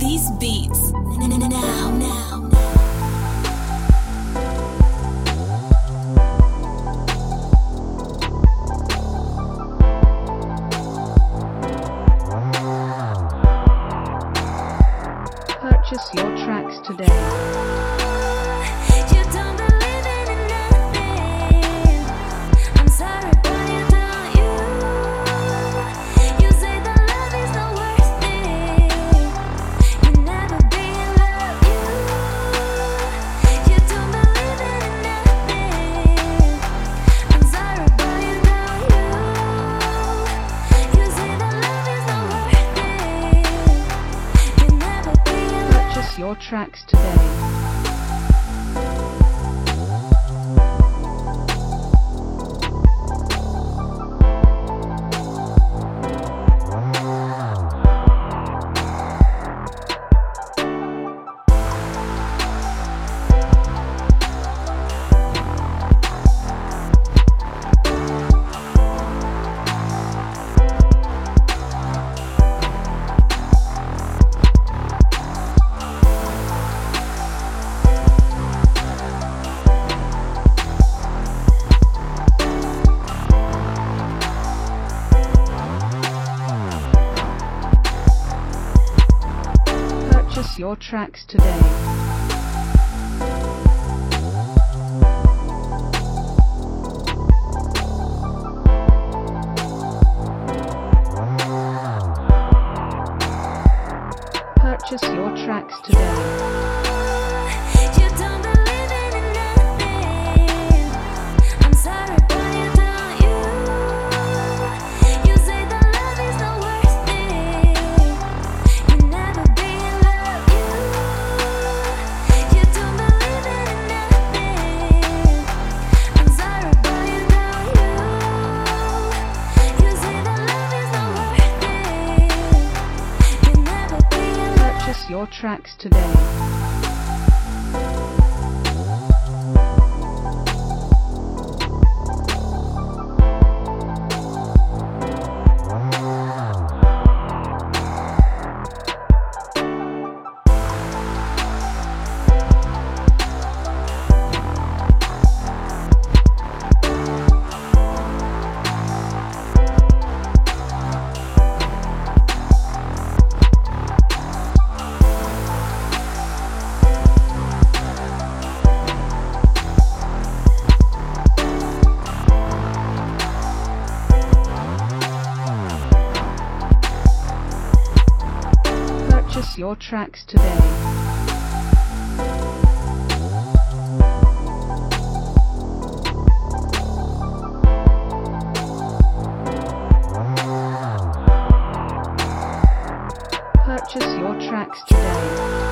these beats now, now. Purchase your tracks today. your tracks today. us your tracks today. purchase your tracks today. your tracks today. purchase your tracks today. purchase your tracks today.